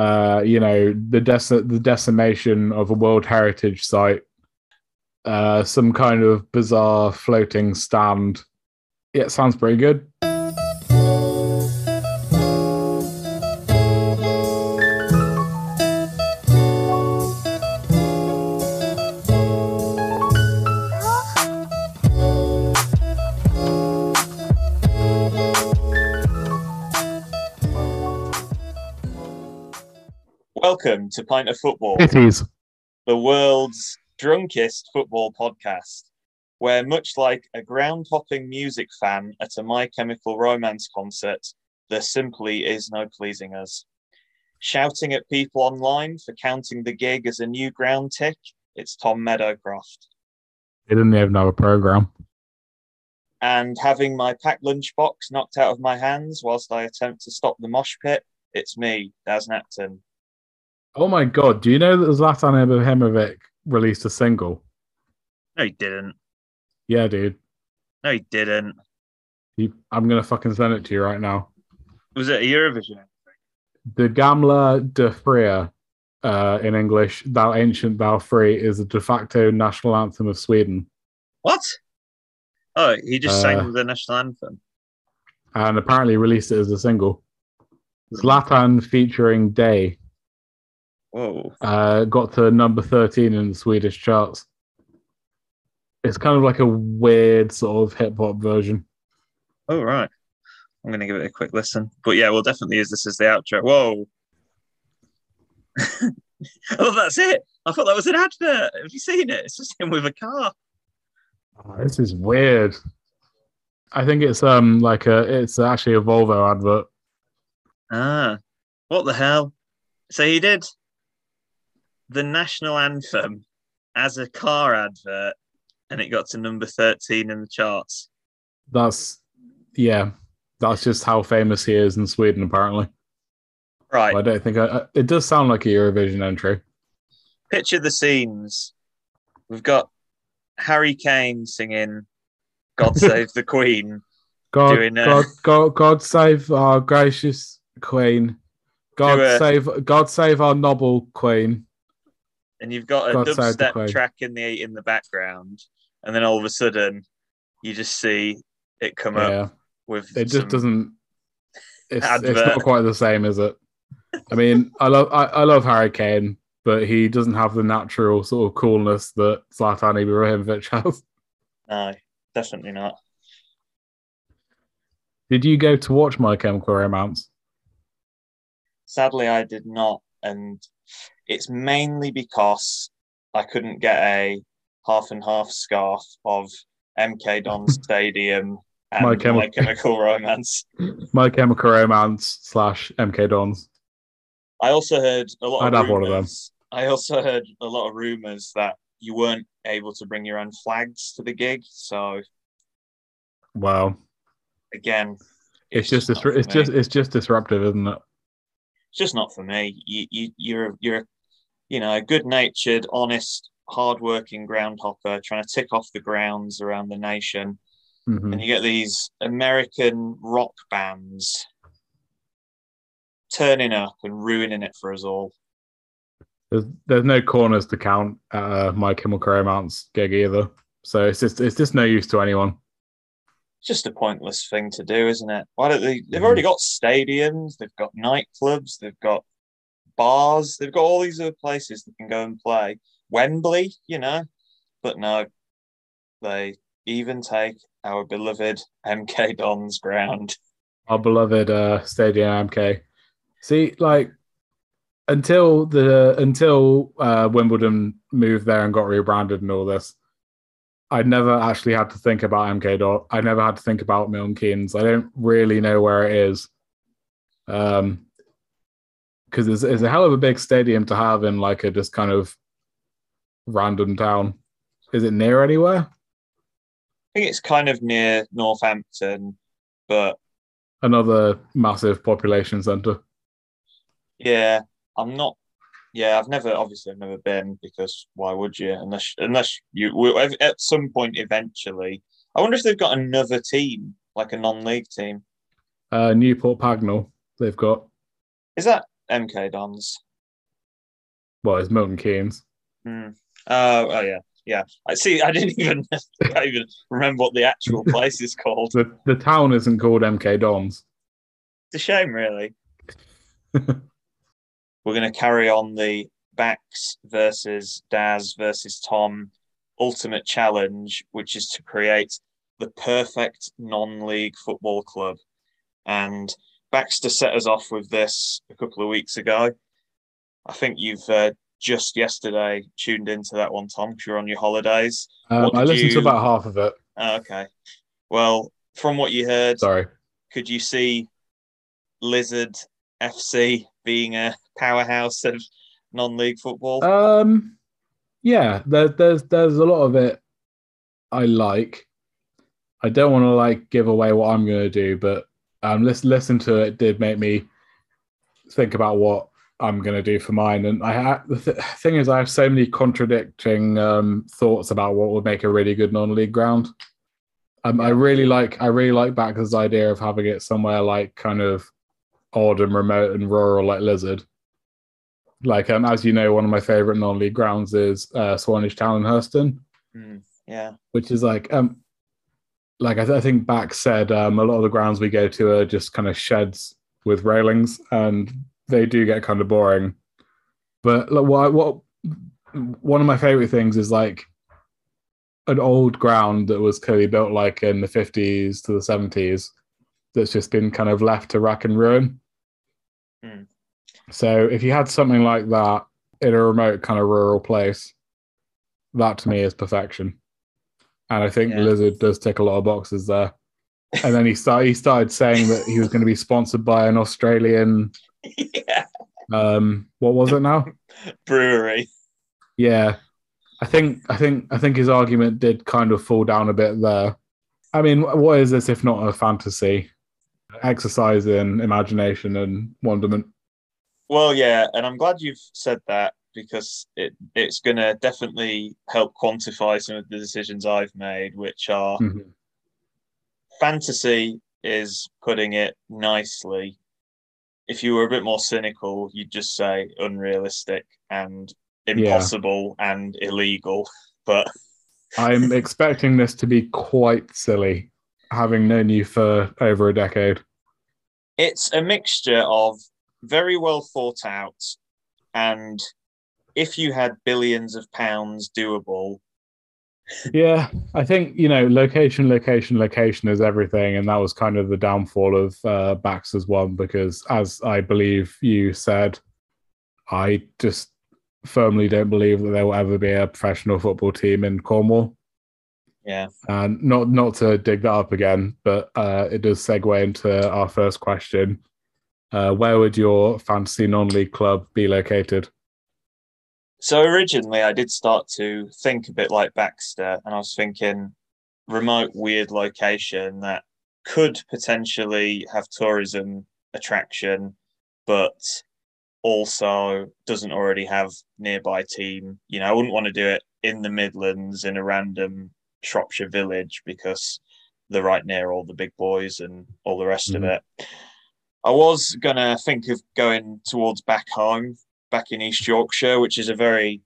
uh you know the dec- the decimation of a world heritage site uh some kind of bizarre floating stand. Yeah it sounds pretty good Welcome to Pint of Football, it is the world's drunkest football podcast, where much like a ground hopping music fan at a My Chemical Romance concert, there simply is no pleasing us. Shouting at people online for counting the gig as a new ground tick, it's Tom Meadowcroft. they didn't even have a program And having my packed lunchbox knocked out of my hands whilst I attempt to stop the mosh pit, it's me, Daz Napton. Oh my god do you know that zlatan ibrahimovic released a single No, he didn't. yeah dude No, he didn't. he, i'm gonna fucking send it to you right now Was it a Eurovision? the gamla de fria uh in english thou ancient thou free is a de facto national anthem of sweden What? Oh, he just Uh, sang the national anthem. and apparently released it as a single. Zlatan featuring Day Whoa. uh, got to number 13 in the Swedish charts. It's kind of like a weird sort of hip hop version. Oh, right. I'm going to give it a quick listen. But yeah, we'll definitely use this as the outro. Whoa. oh, that's it. I thought that was an advert. Have you seen it? It's just him with a car. Oh, this is weird. I think it's um like a it's actually a Volvo advert. Ah, what the hell? So he did the national anthem as a car advert and it got to number 13 in the charts. That's yeah, that's just how famous he is in Sweden apparently. Right. I don't think I, it does sound like a Eurovision entry. Picture the scenes. We've got Harry Kane singing God Save the Queen. God, doing, uh, God, God, God save our gracious Queen. God save, God save our noble Queen. And you've got a God dubstep track in the in the background, and then all of a sudden you just see it come Yeah, up with it just doesn't. It's, it's not quite the same, is it? I mean, I love I, I love Harry Kane, but he doesn't have the natural sort of coolness that Zlatan Ibrahimovic has. No, definitely not. Did you go to watch My Chemical Romance? Sadly, I did not, and it's mainly because I couldn't get a half and half scarf of MK Don Stadium and My My, Chemical Romance. My Chemical Romance slash MK Dons. I also heard a lot. I'd of have one of them. rumors- I also heard a lot of rumors that you weren't able to bring your own flags to the gig. So Wow. again, It's just dis- it's just it's just disruptive, isn't it? It's just not for me. You you you're you're you know a good natured, honest, hardworking groundhopper trying to tick off the grounds around the nation, Mhm. and you get these American rock bands turning up and ruining it for us all. There's there's no corners to count at uh, My Chemical Romance gig either, so it's just it's just no use to anyone. It's just a pointless thing to do, isn't it? Why don't they? They've already got stadiums, they've got nightclubs, they've got bars, they've got all these other places that can go and play. Wembley, you know, but no, they even take our beloved MK Dons ground. Our beloved uh, Stadium MK. See, like until the until uh, Wimbledon moved there and got rebranded and all this, I never actually had to think about MK Dot. I never had to think about Milton Keynes. I don't really know where it is. Um, because it's, it's a hell of a big stadium to have in like a just kind of random town. Is it near anywhere? I think it's kind of near Northampton, but Another massive population center. yeah, I'm not. Yeah, I've never obviously I've never been because why would you unless unless you at some point eventually. I wonder if they've got another team like a non-league team. Uh, Newport Pagnell. They've got Is that MK Dons? well, it's Milton Keynes. Hmm. Oh, oh yeah, yeah. I see. I didn't even I even remember what the actual place is called. The the town isn't called MK Dons. It's a shame, really. We're going to carry on the Bax versus Daz versus Tom ultimate challenge, which is to create the perfect non-league football club. And Baxter set us off with this a couple of weeks ago. I think you've uh, just yesterday tuned into that one, Tom, because you're on your holidays. Um, I listened to about half of it. Oh, okay. Well, from what you heard, Sorry. could you see Lizard FC being a powerhouse of non-league football? Um, yeah, there, there's there's a lot of it I like. I don't want to like give away what I'm going to do, but um, listen listen to it did make me think about what I'm going to do for mine. And I ha- the th- thing is, I have so many contradicting um, thoughts about what would make a really good non-league ground. Um, I really like I really like Baxter's idea of having it somewhere like kind of odd and remote and rural, like Lizard. Like um, as you know, one of my favorite non-league grounds is uh, Swanage Town in Herston, Hmm, yeah. which is like um, like I, th- I think Bax said um, a lot of the grounds we go to are just kind of sheds with railings, and they do get kind of boring. But like, what what one of my favorite things is like an old ground that was clearly built like in the 50s to the 70s that's just been kind of left to rack and ruin. Hmm. So if you had something like that in a remote kind of rural place, that to me is perfection. And I think Yeah. Lizard does tick a lot of boxes there. And then he started he started saying that he was going to be sponsored by an Australian yeah. um what was it now? Brewery. Yeah. I think I think I think his argument did kind of fall down a bit there. I mean, what is this if not a fantasy? Exercise in imagination and wonderment. Well, yeah, and I'm glad you've said that because it it's going to definitely help quantify some of the decisions I've made, which are Mhm. fantasy is putting it nicely. If you were a bit more cynical, you'd just say unrealistic and impossible and illegal. But I'm expecting this to be quite silly, having known you for over a decade. it's a mixture of very well thought out and if you had billions of pounds doable Yeah, I think you know, location, location, location is everything, and that was kind of the downfall of uh, Baxter's one because, as I believe you said, I just firmly don't believe that there will ever be a professional football team in Cornwall. Yeah And not not to dig that up again, but uh, it does segue into our first question. Uh, where would your fantasy non-league club be located? so originally i did start to think a bit like baxter and i was thinking remote weird location that could potentially have tourism attraction, but also doesn't already have nearby team. You know, I wouldn't want to do it in the Midlands in a random Shropshire village because they're right near all the big boys and all the rest Mhm. of it. I was gonna think of going towards back home, back in East Yorkshire, which is a very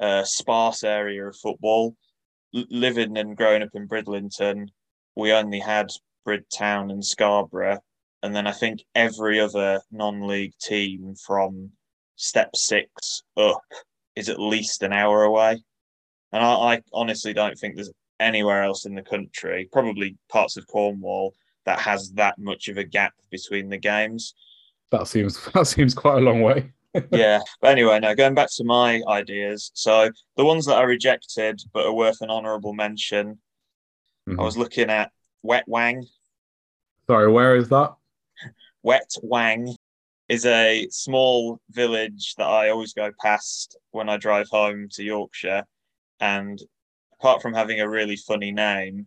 uh, sparse area of football. L- living and growing up in Bridlington, we only had Bridtown and Scarborough, and then I think every other non-league team from step six up is at least an hour away. And I, I honestly don't think there's anywhere else in the country, probably parts of Cornwall, that has that much of a gap between the games. That seems that seems quite a long way. yeah. But anyway, now going back to my ideas. So the ones that I rejected but are worth an honourable mention, Mhm. I was looking at Wet Wang. Sorry, where is that? Wet Wang is a small village that I always go past when I drive home to Yorkshire. And apart from having a really funny name,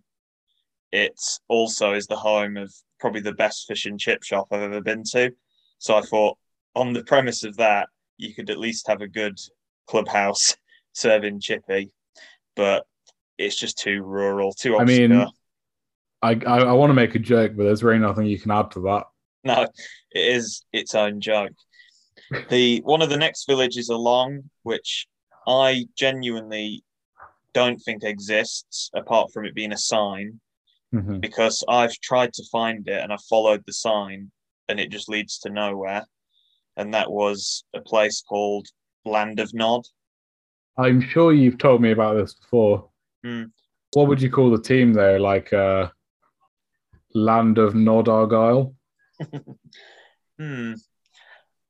it also is the home of probably the best fish and chip shop I've ever been to. So I thought, on the premise of that, you could at least have a good clubhouse serving chippy, but it's just too rural, too I mean, I I, I want to make a joke, but there's really nothing you can add to that. no, it is its own joke. The one of the next villages along, which I genuinely don't think exists, apart from it being a sign, Mhm. because I've tried to find it and I've followed the sign, and it just leads to nowhere. And that was a place called Land of Nod. I'm sure you've told me about this before. Hmm. What would you call the team there? Like uh, Land of Nod Argyle? Hmm.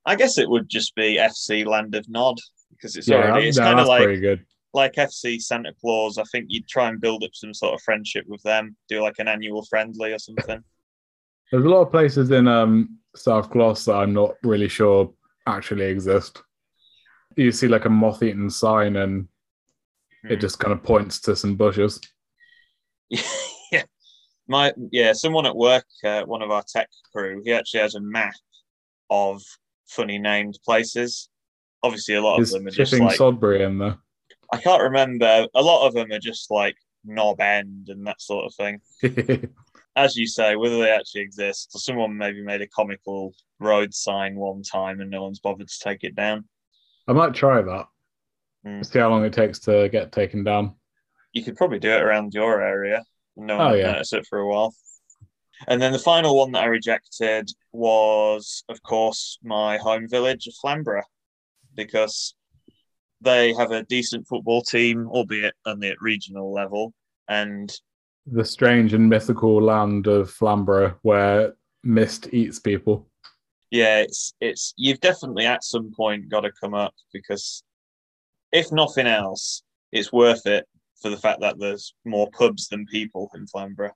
I guess it would just be FC Land of Nod because it's yeah, already it's no, kind of like pretty good. Like FC Santa Claus. I think you'd try and build up some sort of friendship with them, do like an annual friendly or something. There's a lot of places in um, South Glos that I'm not really sure actually exist. You see like a moth-eaten sign, and it Hmm. just kind of points to some bushes. yeah, my yeah, someone at work, uh, one of our tech crew, he actually has a map of funny named places. Obviously, a lot Is of them are just like Sodbury in there? I can't remember. A lot of them are just like Knob End and that sort of thing. As you say, whether they actually exist, or someone maybe made a comical road sign one time and no one's bothered to take it down. I might try that. Hmm. See how long it takes to get taken down. you could probably do it around your area. and No one Oh, yeah. notice it for a while. And then the final one that I rejected was, of course, my home village of Flamborough, because they have a decent football team, albeit only at regional level. And The strange and mythical land of Flamborough where mist eats people. yeah, it's it's you've definitely at some point got to come up because if nothing else, it's worth it for the fact that there's more pubs than people in Flamborough.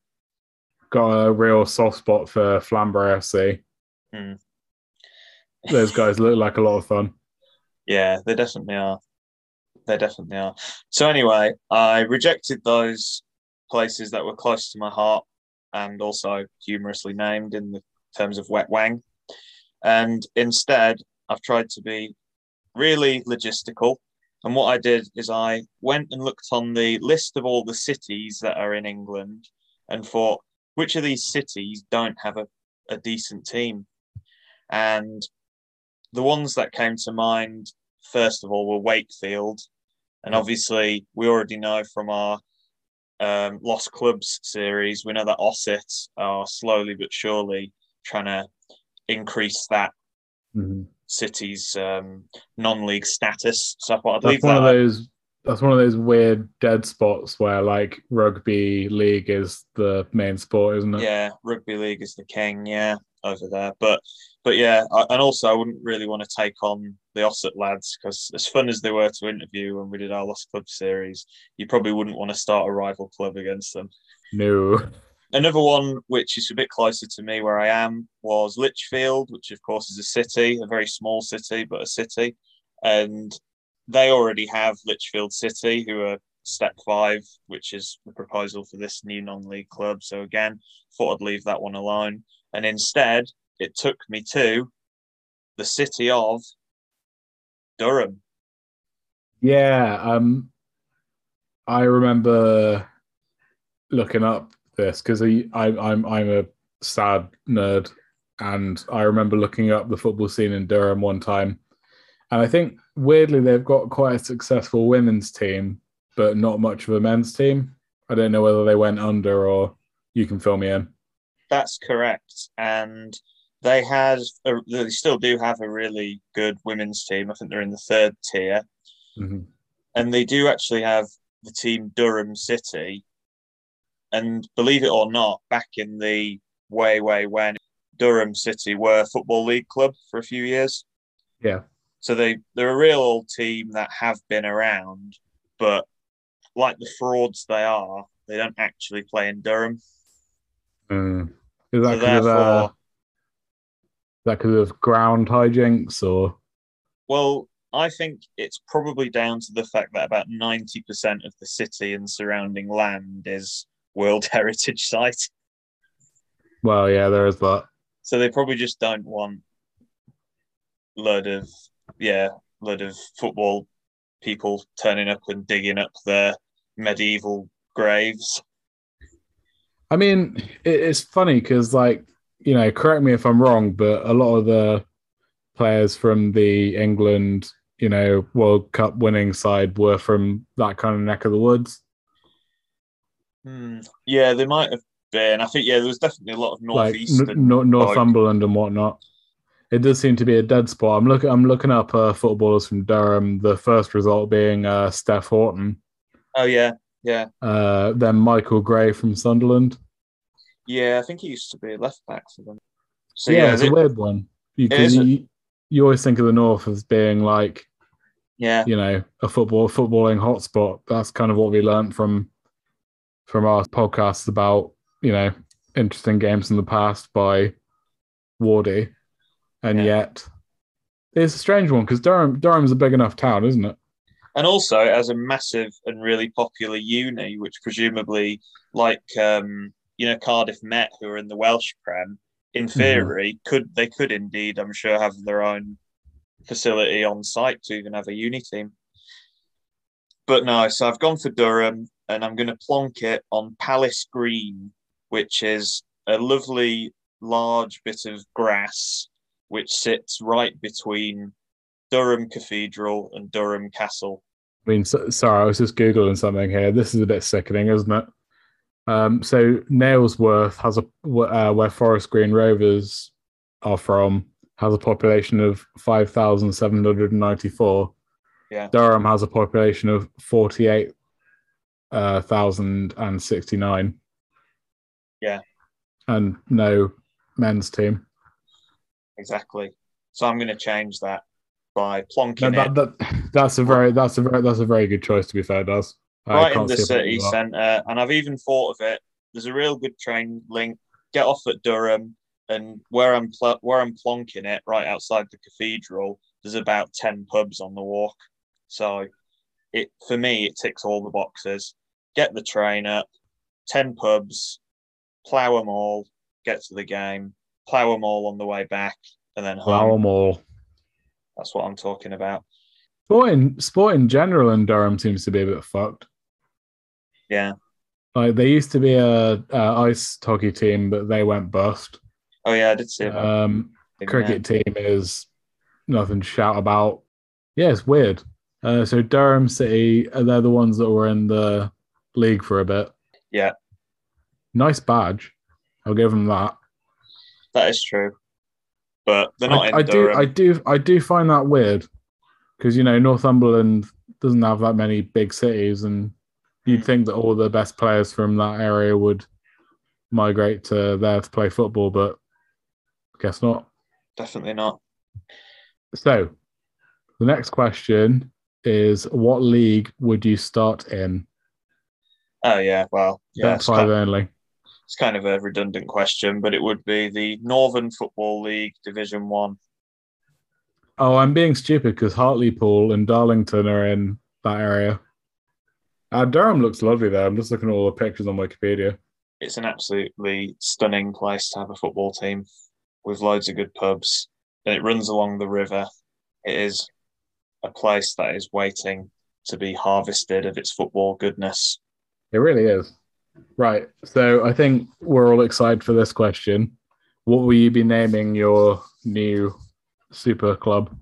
Got a real soft spot for Flamborough FC. Hmm. Those guys look like a lot of fun. Yeah, they definitely are. They definitely are. So anyway, I rejected those places that were close to my heart and also humorously named in the terms of wet wang. And instead, I've tried to be really logistical. And what I did is I went and looked on the list of all the cities that are in England and thought, which of these cities don't have a, a decent team? And the ones that came to mind, first of all, were Wakefield. And obviously, we already know from our um, Lost Clubs series, we know that Ossett are slowly but surely trying to increase that Mhm. city's um, non-league status. So I thought I'd leave That's one that. of those. That's one of those weird dead spots where like rugby league is the main sport, isn't it? Yeah, rugby league is the king. Yeah, over there. But but yeah, I, and also I wouldn't really want to take on the Ossett lads because as fun as they were to interview when we did our Lost Club series, you probably wouldn't want to start a rival club against them. No. Another one, which is a bit closer to me where I am, was Lichfield, which of course is a city, a very small city, but a city. And they already have Lichfield City, who are Step Five, which is the proposal for this new non-league club. So again, thought I'd leave that one alone, and instead it took me to the city of Durham. Yeah, um, I remember looking up this because I, I, I'm I'm a sad nerd, and I remember looking up the football scene in Durham one time, and I think weirdly they've got quite a successful women's team, but not much of a men's team. I don't know whether they went under or you can fill me in. That's correct, and they had a, they still do have a really good women's team. I think they're in the third tier, mm-hmm. and they do actually have the team Durham City. And believe it or not, back in the way way when Durham City were a football league club for a few years. Yeah. So they they're a real old team that have been around, but like the frauds they are, they don't actually play in Durham. Mm. Is that So because of, uh, is of ground hijinks or? Well, I think it's probably down to the fact that about 90% of the city and surrounding land is World Heritage Site. Well, yeah, there is that. So they probably just don't want load of yeah, load of football people turning up and digging up their medieval graves. I mean, it's funny because, like, you know, correct me if I'm wrong, but a lot of the players from the England, you know, World Cup winning side were from that kind of neck of the woods. Hmm. Yeah, they might have been. I think yeah, there was definitely a lot of like northeastern. N- Nor- Northumberland and whatnot. It does seem to be a dead spot. I'm looking. I'm looking up uh, footballers from Durham. The first result being uh, Steph Houghton, oh yeah, yeah, uh, then Michael Gray from Sunderland. yeah. I think he used to be a left back for them. So yeah, yeah, it's they- a weird one It a- you, you always think of the North as being like yeah, you know a football footballing hotspot. That's kind of what we learned from from our podcasts about you know interesting games in the past by Wardy, and Yeah. yet it's a strange one because Durham Durham's a big enough town, isn't it? and also as a massive and really popular uni, which presumably, like um, you know, Cardiff Met, who are in the Welsh Prem, in theory, could they could indeed, I'm sure, have their own facility on site to even have a uni team. But no, so I've gone for Durham, and I'm going to plonk it on Palace Green, which is a lovely large bit of grass which sits right between Durham Cathedral and Durham Castle. I mean, so, sorry, I was just googling something here. This is a bit sickening, isn't it? Um, so Nailsworth has a uh, where Forest Green Rovers are from has a population of five thousand seven hundred and ninety four. Yeah. Durham has a population of forty eight thousand and sixty nine, Yeah, and no men's team. Exactly. So I'm going to change that by plonking that, it that, that's a very that's a very that's a very good choice. To be fair, does right in the city centre. And I've even thought of it. There's a real good train link. Get off at Durham, and where I'm pl- where I'm plonking it, right outside the cathedral, there's about ten pubs on the walk. So, it for me, it ticks all the boxes. Get the train up, ten pubs, plough them all, get to the game, plough them all on the way back, and then home. them all. That's what I'm talking about. Sport in sport in general in Durham seems to be a bit fucked. Yeah. Like they used to be a, a ice hockey team, but they went bust. Oh yeah, I did see about. Um, Yeah. cricket team is nothing to shout about. Yeah, it's weird. Uh, so Durham City, they're the ones that were in the league for a bit. Yeah, Nice badge. I'll give them that. That is true. But they're not I, in I do, I do, I do find that weird because you know Northumberland doesn't have that many big cities, and you'd hmm. think that all the best players from that area would migrate to there to play football, but guess not. Definitely not. So, the next question is: What league would you start in? Oh yeah, well, yeah, Top five only. It's kind of a redundant question, but it would be the Northern Football League Division One. Oh, I'm being stupid because Hartlepool and Darlington are in that area. Uh, Durham looks lovely there. I'm just looking at all the pictures on Wikipedia. It's an absolutely stunning place to have a football team with loads of good pubs. And it runs along the river. It is a place that is waiting to be harvested of its football goodness. It really is. Right. So I think we're all excited for this question. What will you be naming your new super club?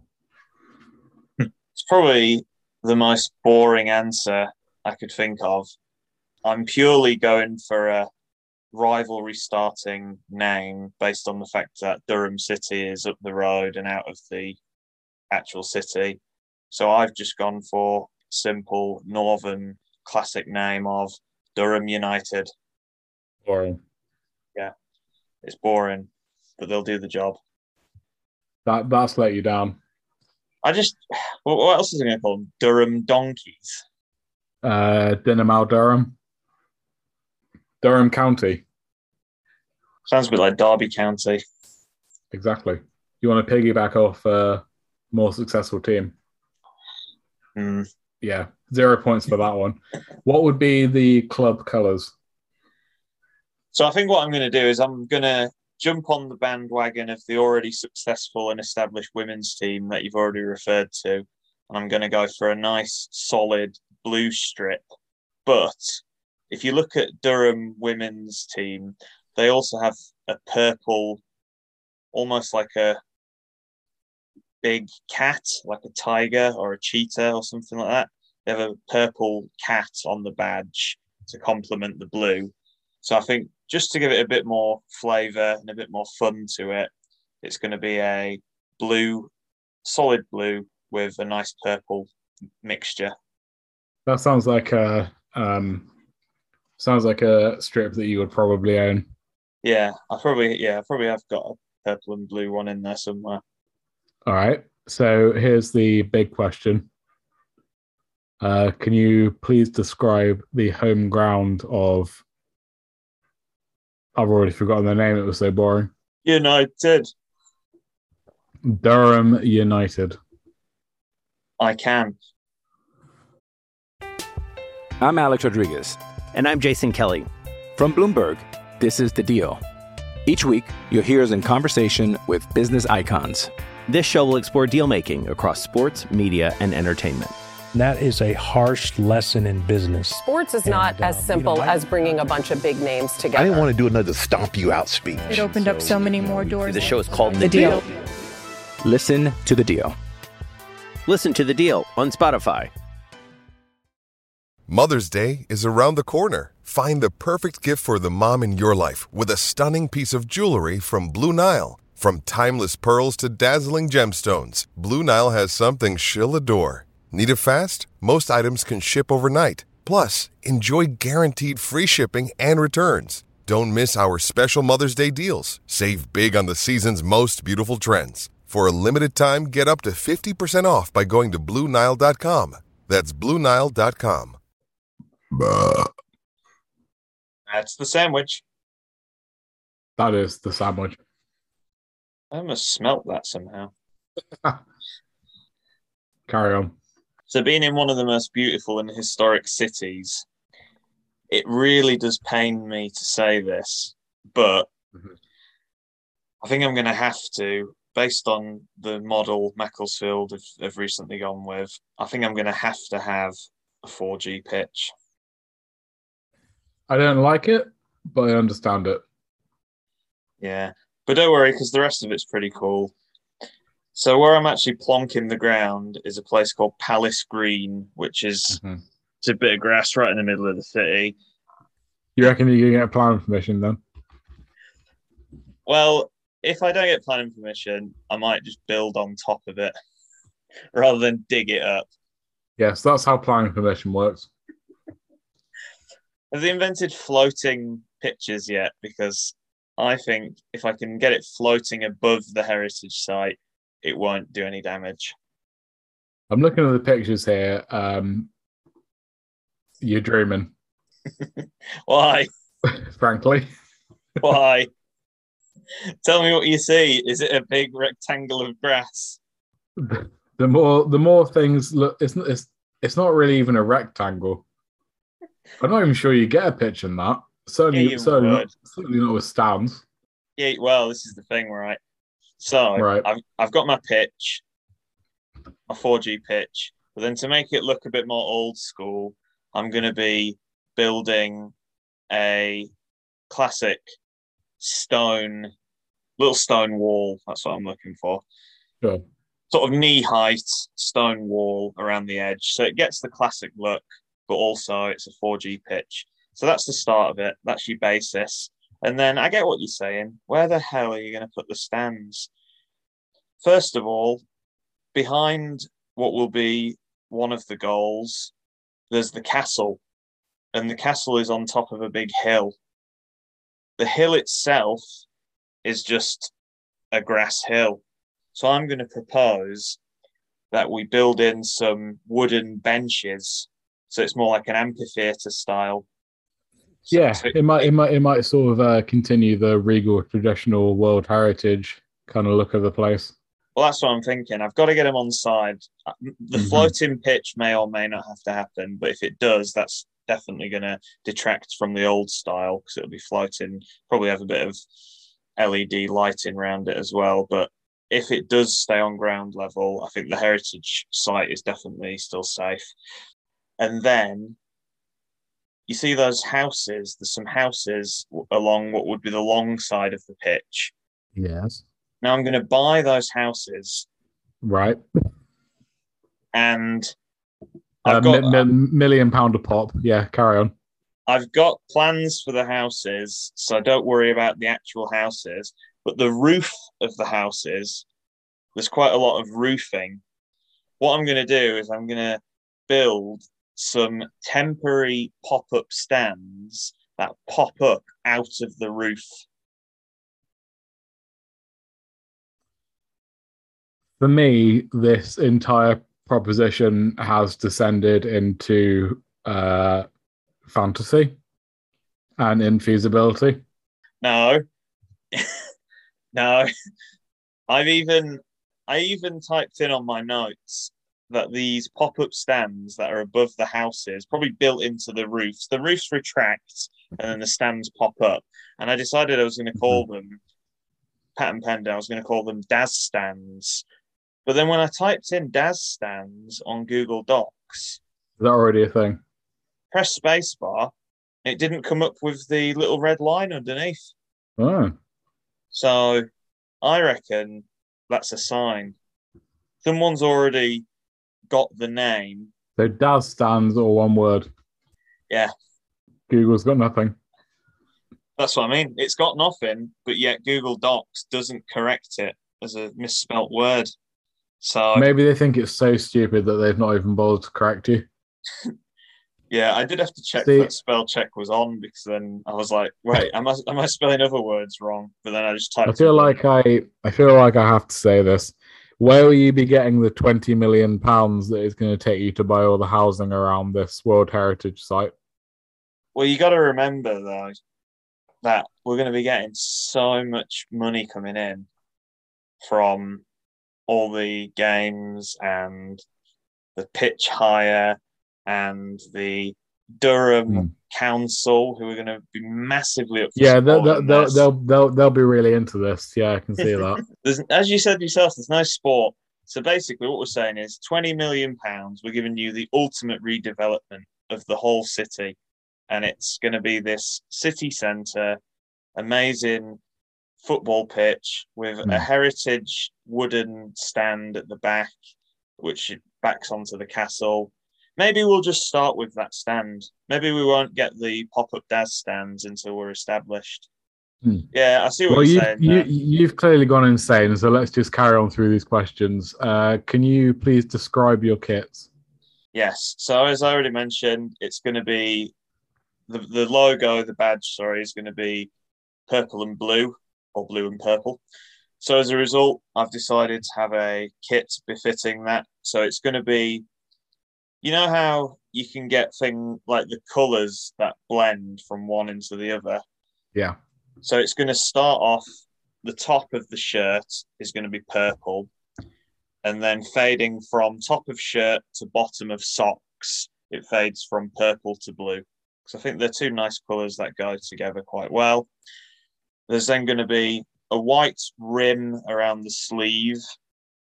It's probably the most boring answer I could think of. I'm purely going for a rivalry starting name based on the fact that Durham City is up the road and out of the actual city. So I've just gone for simple northern classic name of Durham United. Boring. Yeah, it's boring, but they'll do the job. That that's let you down. I just what, what else is I going to call them? Durham Donkeys. Uh, Dinamo Durham. Durham County. Sounds a bit like Derby County. Exactly. You want to piggyback off a more successful team? Mm. Yeah, zero points for that one. What would be the club colours? So I think what I'm going to do is I'm going to jump on the bandwagon of the already successful and established women's team that you've already referred to, and I'm going to go for a nice solid blue strip. But if you look at Durham women's team, they also have a purple, almost like a big cat, like a tiger or a cheetah or something like that. They have a purple cat on the badge to complement the blue. So I think just to give it a bit more flavour and a bit more fun to it, it's going to be a blue, solid blue with a nice purple mixture. That sounds like a um, sounds like a strip that you would probably own. Yeah, I probably yeah, I probably have got a purple and blue one in there somewhere. All right. So here's the big question. Uh, can you please describe the home ground of? I've already forgotten the name. It was so boring. United. Durham United. I can. I'm Alex Rodriguez. And I'm Jason Kelly. From Bloomberg, this is The Deal. Each week, you'll hear us in conversation with business icons. This show will explore deal making across sports, media, and entertainment. That is a harsh lesson in business. Sports is not And, uh, as simple you know, I- as bringing a bunch of big names together. I didn't want to do another stomp you out speech. It opened up so many more doors. The show is called The Deal. Listen to The Deal. Listen to the deal on Spotify. Mother's Day is around the corner. Find the perfect gift for the mom in your life with a stunning piece of jewelry from Blue Nile. From timeless pearls to dazzling gemstones, Blue Nile has something she'll adore. Need it fast? Most items can ship overnight. Plus, enjoy guaranteed free shipping and returns. Don't miss our special Mother's Day deals. Save big on the season's most beautiful trends. For a limited time, get up to 50% off by going to BlueNile.com. That's BlueNile.com. That's the sandwich. That is the sandwich. I must smelt that somehow. Carry on. So, being in one of the most beautiful and historic cities, it really does pain me to say this, but Mhm. I think I'm going to have to, based on the model Macclesfield have, have recently gone with, I think I'm going to have to have a 4G pitch. I don't like it, but I understand it. Yeah, but don't worry because the rest of it's pretty cool. So where I'm actually plonking the ground is a place called Palace Green, which is Mhm. it's a bit of grass right in the middle of the city. You reckon you can get planning permission then? Well, if I don't get planning permission, I might just build on top of it rather than dig it up. Yes, that's how planning permission works. Have they invented floating pitches yet? Because I think if I can get it floating above the heritage site, it won't do any damage. I'm looking at the pictures here. Um, you're dreaming, Why? frankly. Why? Tell me what you see. Is it a big rectangle of grass? The more the more things look, it's not it's, it's not really even a rectangle. I'm not even sure you get a pitch in that. Certainly, Yeah, certainly, not, certainly not with stands. Yeah, well, this is the thing, right? So Right. I've I've got my pitch, my 4G pitch, but then to make it look a bit more old school, I'm gonna be building a classic stone little stone wall. That's what I'm looking for. Sure. Sort of knee height stone wall around the edge. So it gets the classic look, but also it's a 4G pitch. So that's the start of it. That's your basis. And then I get what you're saying. Where the hell are you going to put the stands? First of all, behind what will be one of the goals, there's the castle. And the castle is on top of a big hill. The hill itself is just a grass hill. So I'm going to propose that we build in some wooden benches. So it's more like an amphitheatre style. So- Yeah, it might, it might, it might sort of uh, continue the regal traditional World Heritage kind of look of the place. Well, that's what I'm thinking. I've got to get them on side. Uh, The Mhm. floating pitch may or may not have to happen, but if it does, that's definitely going to detract from the old style because it'll be floating. Probably have a bit of LED lighting around it as well. But if it does stay on ground level, I think the heritage site is definitely still safe. And then you see those houses. There's some houses along what would be the long side of the pitch. Yes. Now I'm going to buy those houses Right. and Uh, I've got mi- mi- million pound a pop. Yeah, carry on. I've got plans for the houses, so don't worry about the actual houses. But the roof of the houses, there's quite a lot of roofing. What I'm going to do is I'm going to build some temporary pop-up stands that pop up out of the roof. For me, this entire proposition has descended into uh, fantasy and infeasibility. No, no. I've even I even typed in on my notes that these pop-up stands that are above the houses, probably built into the roofs, the roofs retract and then the stands pop up. And I decided I was going to mm-hmm. call them Pat and Panda. I was going to call them Daz stands. But then when I typed in Daz stands on Google Docs, Is that already a thing? press spacebar, it didn't come up with the little red line underneath. Oh, So I reckon that's a sign. Someone's already got the name. so Daz stands or one word. Yeah, Google's got nothing. that's what I mean. It's got nothing, but yet Google Docs doesn't correct it as a misspelt word. So Maybe they think it's so stupid that they've not even bothered to correct you. yeah, I did have to check See- that spell check was on because then I was like, wait, am I am I spelling other words wrong? But then I just typed. I feel like I, I feel like I have to say this. Where will you be getting the twenty million pounds that it's going to take you to buy all the housing around this World Heritage site? Well, you got to remember though that we're going to be getting so much money coming in from all the games and the pitch hire and the Durham Council, who are going to be massively up. For Hmm. Yeah, they'll they'll, they'll they'll they'll they'll be really into this. Yeah, I can see that. There's, as you said yourself, there's no sport. So basically, what we're saying is 20 million pounds. We're giving you the ultimate redevelopment of the whole city, and it's going to be this city centre, amazing football pitch with Hmm. a heritage wooden stand at the back, which backs onto the castle. Maybe we'll just start with that stand. Maybe we won't get the pop-up Daz stands until we're established. Hmm. Yeah, I see what well, you're you, saying. You, you've clearly gone insane. So let's just carry on through these questions. Uh, can you please describe your kits? Yes. So as I already mentioned, it's going to be the the logo, the badge, sorry, is going to be purple and blue or blue and purple. So as a result, I've decided to have a kit befitting that. So it's going to be, you know how you can get thing like the colors that blend from one into the other. Yeah. So it's going to start off. The top of the shirt is going to be purple, and then fading from top of shirt to bottom of socks, it fades from purple to blue. because I think they're two nice colours that go together quite well. There's then going to be a white rim around the sleeve,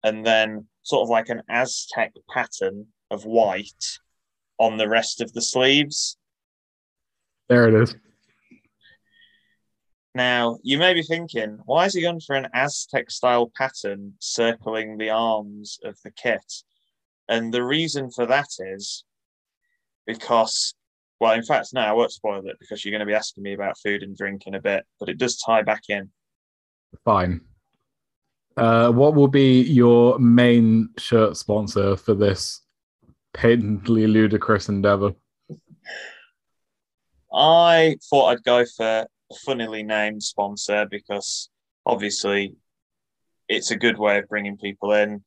and then sort of like an Aztec pattern of white on the rest of the sleeves. There it is. Now, you may be thinking, why is he going for an Aztec style pattern circling the arms of the kit? And the reason for that is because, well, in fact, no, I won't spoil it because you're going to be asking me about food and drink in a bit, but it does tie back in. Fine. Uh, what will be your main shirt sponsor for this patently ludicrous endeavor? I thought I'd go for a funnily named sponsor because obviously it's a good way of bringing people in.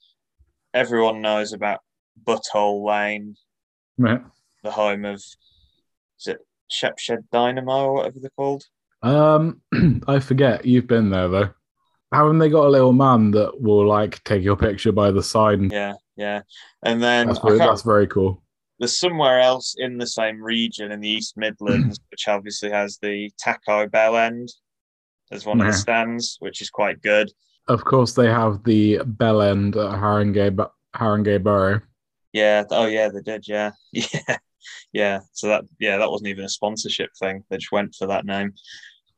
Everyone knows about Butthole Lane, Right. the home of is it Shepshed Dynamo or whatever they're called? Um, I forget. You've been there though. Haven't they got a little man that will like take your picture by the side? And Yeah, yeah. And then that's very, that's very cool. there's somewhere else in the same region in the East Midlands, which obviously has the Taco Bell End as one of the stands, which is quite good. Of course, they have the bell end at Haringey, Borough. Yeah. Oh, yeah, they did. Yeah. Yeah. Yeah. So that, yeah, that wasn't even a sponsorship thing. They just went for that name.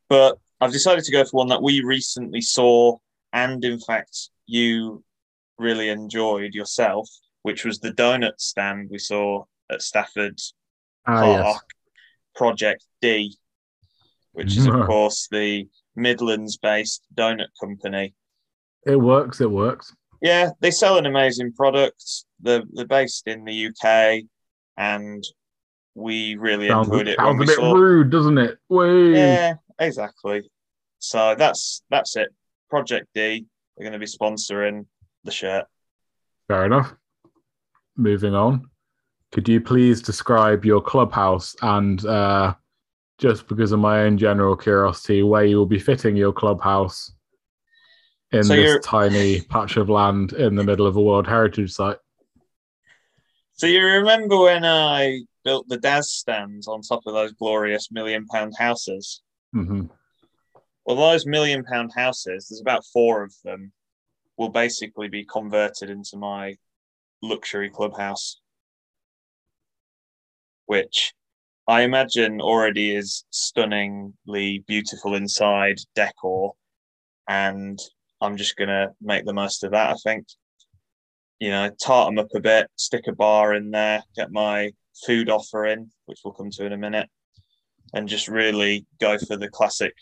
But I've decided to go for one that we recently saw, and in fact, you really enjoyed yourself, which was the donut stand we saw at Stafford Ah, Park, yes. Project D, which is, of course, the Midlands based donut company. It works. It works. Yeah, they sell an amazing product. They're, they're based in the UK, and we really Sounds, enjoyed it sounds a bit saw. rude, doesn't it? Wait. Yeah, exactly. So that's that's it. Project D. They're going to be sponsoring the shirt. Fair enough. Moving on. Could you please describe your clubhouse and uh, just because of my own general curiosity, where you will be fitting your clubhouse in So this tiny patch of land in the middle of a World Heritage Site? So you remember when I built the Daz stands on top of those glorious million pound houses? hmm Well, those million pound houses, there's about four of them, will basically be converted into my luxury clubhouse, which I imagine already is stunningly beautiful inside decor. And I'm just going to make the most of that, I think. You know, tart them up a bit, stick a bar in there, get my food offering, which we'll come to in a minute, and just really go for the classic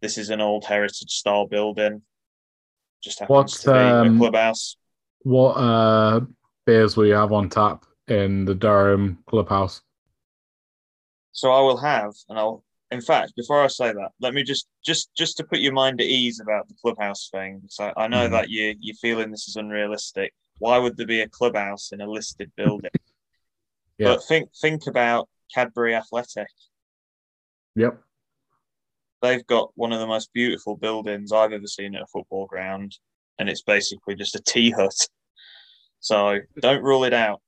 this is an old heritage style building. Just happens What's, to be um, a clubhouse. What uh, beers will you have on tap in the Durham clubhouse? So I will have, and I'll. In fact, before I say that, let me just just just to put your mind at ease about the clubhouse thing. So I know Mhm. that you you're feeling this is unrealistic. Why would there be a clubhouse in a listed building? Yeah. But think think about Cadbury Athletic. Yep. They've got one of the most beautiful buildings I've ever seen at a football ground, and it's basically just a tea hut. So don't rule it out.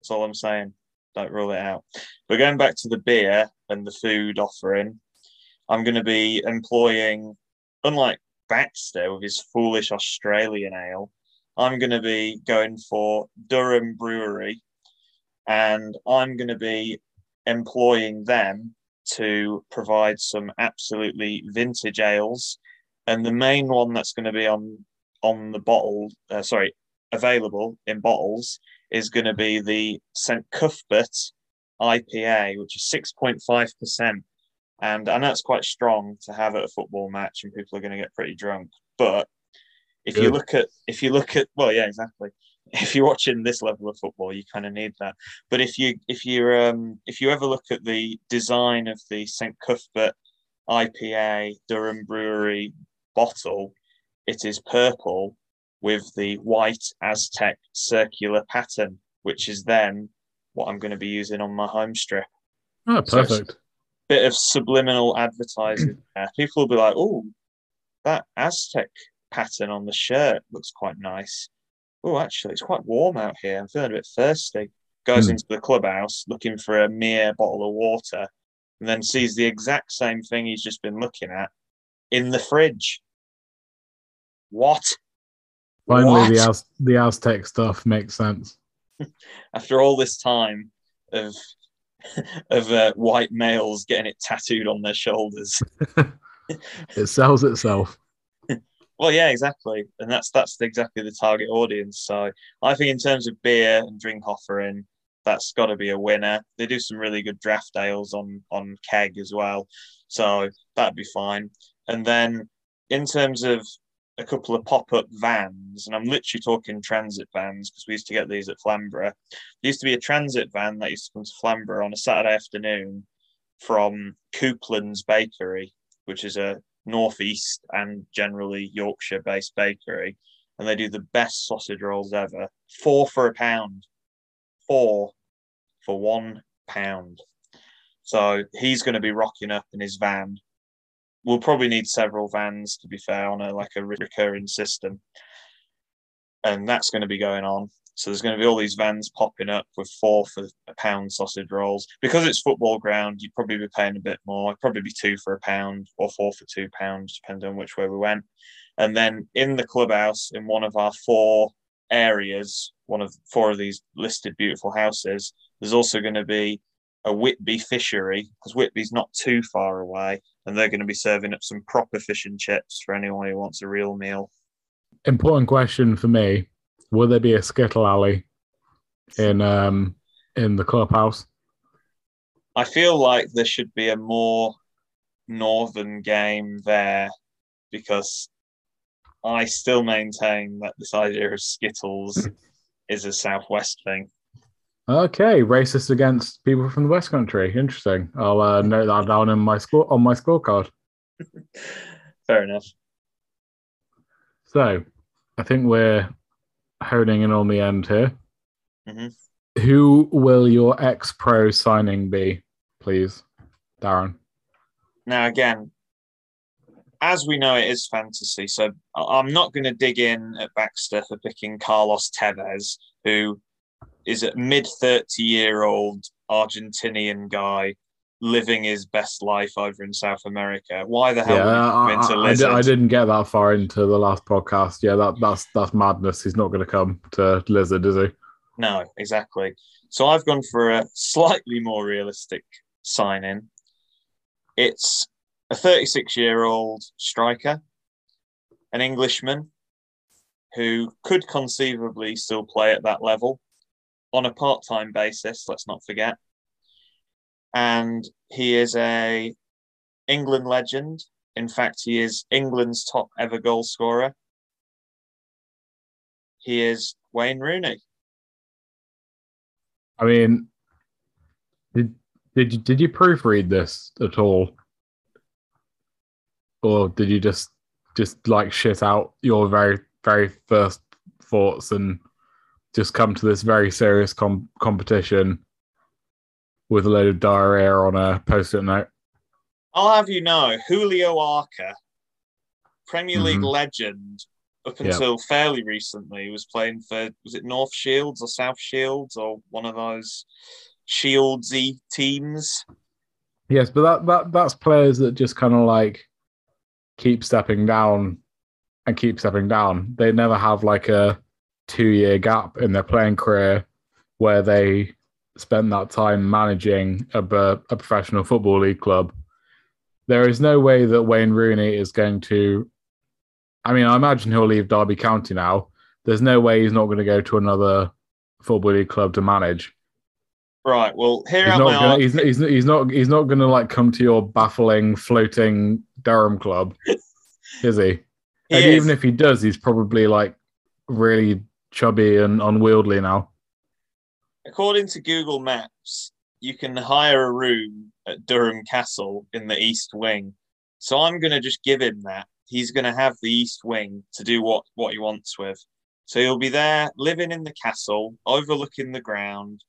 That's all I'm saying. Don't rule it out. But going back to the beer and the food offering, I'm going to be employing, unlike Baxter with his foolish Australian ale, I'm going to be going for Durham Brewery, and I'm going to be employing them to provide some absolutely vintage ales. And the main one that's going to be on on the bottle, uh, sorry, available in bottles is going to be the St Cuthbert IPA, which is six point five percent. And I know it's quite strong to have at a football match, and people are going to get pretty drunk. But if you look at if you look at well, yeah, exactly. If you're watching this level of football, you kind of need that. But if you if you um if you ever look at the design of the St Cuthbert IPA Durham Brewery bottle, it is purple with the white Aztec circular pattern, which is then what I'm going to be using on my home strip. Oh, So perfect. Bit of subliminal advertising there. People will be like, "Oh, that Aztec pattern on the shirt looks quite nice." Oh, actually, it's quite warm out here. I'm feeling a bit thirsty. Goes Hmm. into the clubhouse looking for a mere bottle of water, and then sees the exact same thing he's just been looking at in the fridge. What? Finally, What? the Az- the Aztec stuff makes sense. After all this time of of uh, white males getting it tattooed on their shoulders. It sells itself. Well, yeah, exactly, and that's that's exactly the target audience. So I think in terms of beer and drink offering, that's got to be a winner. They do some really good draft ales on on keg as well, so that'd be fine. And then in terms of a couple of pop up vans, and I'm literally talking transit vans because we used to get these at Flamborough. There used to be a transit van that used to come to Flamborough on a Saturday afternoon from Coopland's Bakery, which is a northeast and generally Yorkshire based bakery, and they do the best sausage rolls ever. Four for a pound. Four for one pound. So he's going to be rocking up in his van. We'll probably need several vans to be fair on a like a recurring system. And that's going to be going on. So there's going to be all these vans popping up with four for a pound sausage rolls. Because it's football ground, you'd probably be paying a bit more. It'd probably be two for a pound or four for two pounds, depending on which way we went. And then in the clubhouse, in one of our four areas, one of four of these listed beautiful houses, there's also going to be a Whitby fishery because Whitby's not too far away, and they're going to be serving up some proper fish and chips for anyone who wants a real meal. Important question for me: Will there be a skittle alley in um in the clubhouse? I feel like there should be a more northern game there because I still maintain that this idea of Skittles is a Southwest thing. Okay, racist against people from the West Country. Interesting. I'll uh, note that down in my score on my scorecard. Fair enough. So, I think we're honing in on the end here. Mhm. Who will your ex pro signing be, please, Darren? Now, again, as we know, it is fantasy. So I'm not going to dig in at Baxter for picking Carlos Tevez, who is a mid 30 year old Argentinian guy living his best life over in South America. Why the hell Yeah, I, I- I Lizard? I didn't get that far into the last podcast. Yeah, that that's that's madness. He's not going to come to Lizard, is he? No, exactly. So I've gone for a slightly more realistic sign in. It's a 36 year old striker, an Englishman who could conceivably still play at that level on a part time basis, let's not forget. And he is a England legend. In fact, he is England's top ever goal scorer. He is Wayne Rooney. I mean, did did you did you proofread this at all, or did you just just like shit out your very very first thoughts and just come to this very serious com- competition with a load of diarrhea on a post-it note? I'll have you know, Julio Arca, Premier League Mhm. legend, up until fairly recently, was playing for was it North Shields or South Shields or one of those Shieldsy teams. Yes, but that, that that's players that just kind of like keep stepping down and keep stepping down. They never have like a two year gap in their playing career where they spend that time managing a professional football league club. There is no way that Wayne Rooney is going to. I mean, I imagine he'll leave Derby County now. There's no way he's not going to go to another football league club to manage. Right. Well, here He's not, my gonna, he's, he's, he's not he's not gonna like come to your baffling floating Durham club, is he? He and is. even if he does, he's probably like really chubby and unwieldy now. According to Google Maps, you can hire a room at Durham Castle in the East Wing. So I'm going to just give him that. He's going to have the East Wing to do what, what he wants with. So he'll be there living in the castle, overlooking the ground,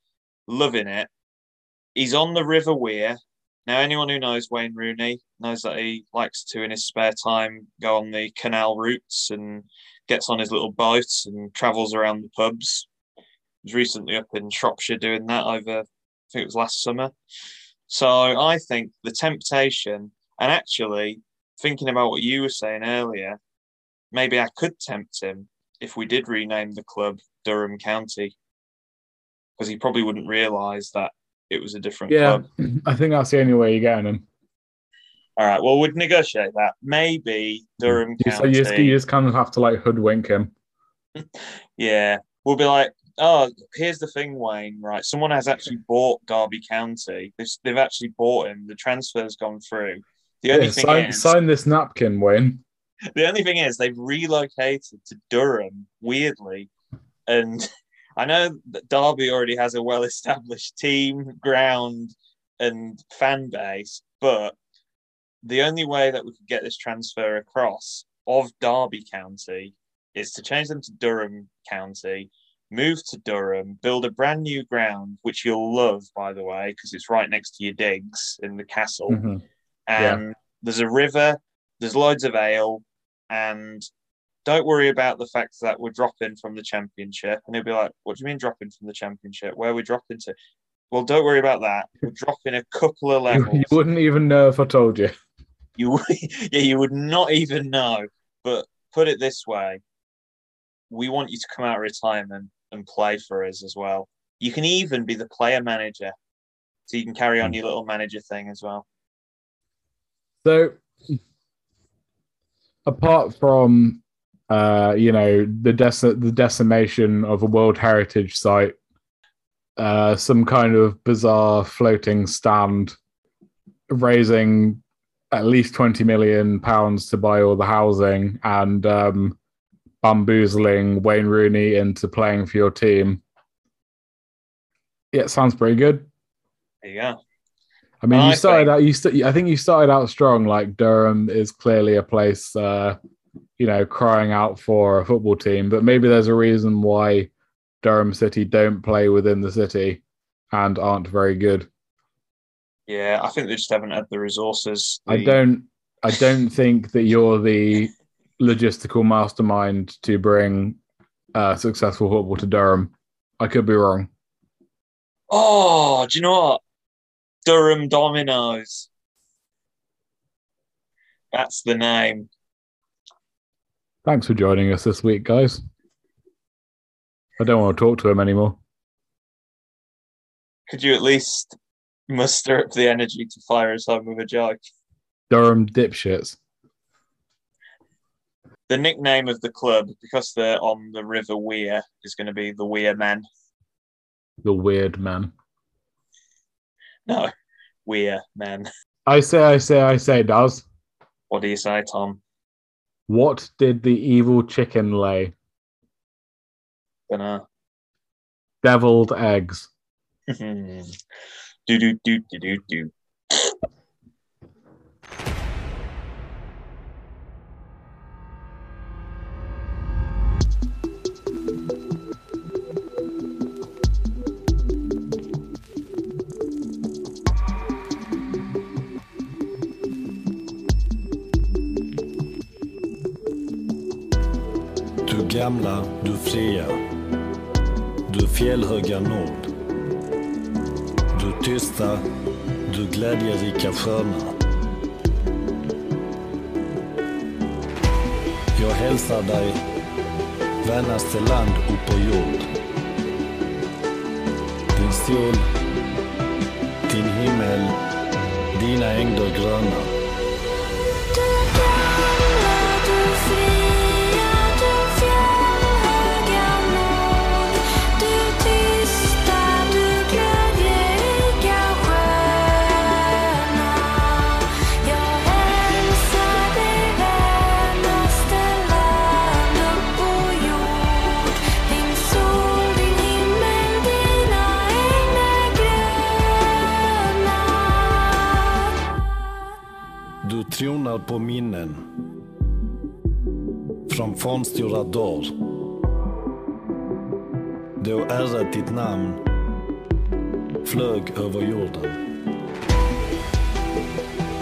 loving it. He's on the River Wear. Now, anyone who knows Wayne Rooney knows that he likes to, in his spare time, go on the canal routes and gets on his little boat and travels around the pubs was recently up in Shropshire doing that over, I think it was last summer. So I think the temptation, and actually thinking about what you were saying earlier, maybe I could tempt him if we did rename the club Durham County, because he probably wouldn't realise that it was a different Yeah, club. I think that's the only way you're getting him. All right, well, we'd negotiate that. Maybe Durham You, so you, just, you just kind of have to like hoodwink him. Yeah, we'll be like, oh, here's the thing, Wayne. Right, someone has actually bought Derby County. They've, they've actually bought him. The transfer's gone through. The only Yeah, thing sign, is, sign this napkin, Wayne. the only thing is, they've relocated to Durham. Weirdly, and I know that Derby already has a well-established team, ground, and fan base, but the only way that we could get this transfer across of Derby County is to change them to Durham County, move to Durham, build a brand new ground, which you'll love, by the way, because it's right next to your digs in the castle. Mhm. And there's a river, there's loads of ale, and don't worry about the fact that we're dropping from the championship. And he'll be like, What do you mean dropping from the championship? Where are we dropping to? Well, don't worry about that. We're dropping a couple of levels. you wouldn't even know if I told you. You yeah, you would not even know. But put it this way, we want you to come out of retirement and play for us as well. You can even be the player manager, so you can carry on your little manager thing as well. So, apart from uh, you know the dec- the decimation of a World Heritage site, uh, some kind of bizarre floating stand, raising at least twenty million pounds to buy all the housing, and um, bamboozling Wayne Rooney into playing for your team. Yeah, it sounds pretty good. There you go. I mean, you I started think- out. You st- I think you started out strong. Like Durham is clearly a place, uh, you know, crying out for a football team. But maybe there's a reason why Durham City don't play within the city and aren't very good. Yeah, I think they just haven't had the resources. I don't. I don't think that you're the logistical mastermind to bring uh, successful football to Durham. I could be wrong. Oh, do you know what? Durham Dominoes. That's the name. Thanks for joining us this week, guys. I don't want to talk to him anymore. Could you at least muster up the energy to fire us home with a joke? Durham dipshits. The nickname of the club, because they're on the River Wear, is going to be the Wear Men. The weird man. No, Wear Men. I say, I say, I say, does. What do you say, Tom? What did the evil chicken lay? Dunno. Deviled eggs. do do do do do do. Gamla, du fria. Du fjällhöga nord. Du tysta, du glädjerika sköna. Jag hälsar dig, vänaste land upp på jord. Din sol, din himmel, dina ängder gröna. Reflektioner på minnen från fornstora dagar. Då ärret ditt namn flög över jorden.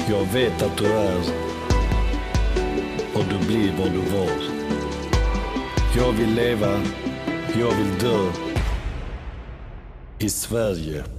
Jag vet att du är och du blir vad du var. Jag vill leva, jag vill dö i Sverige.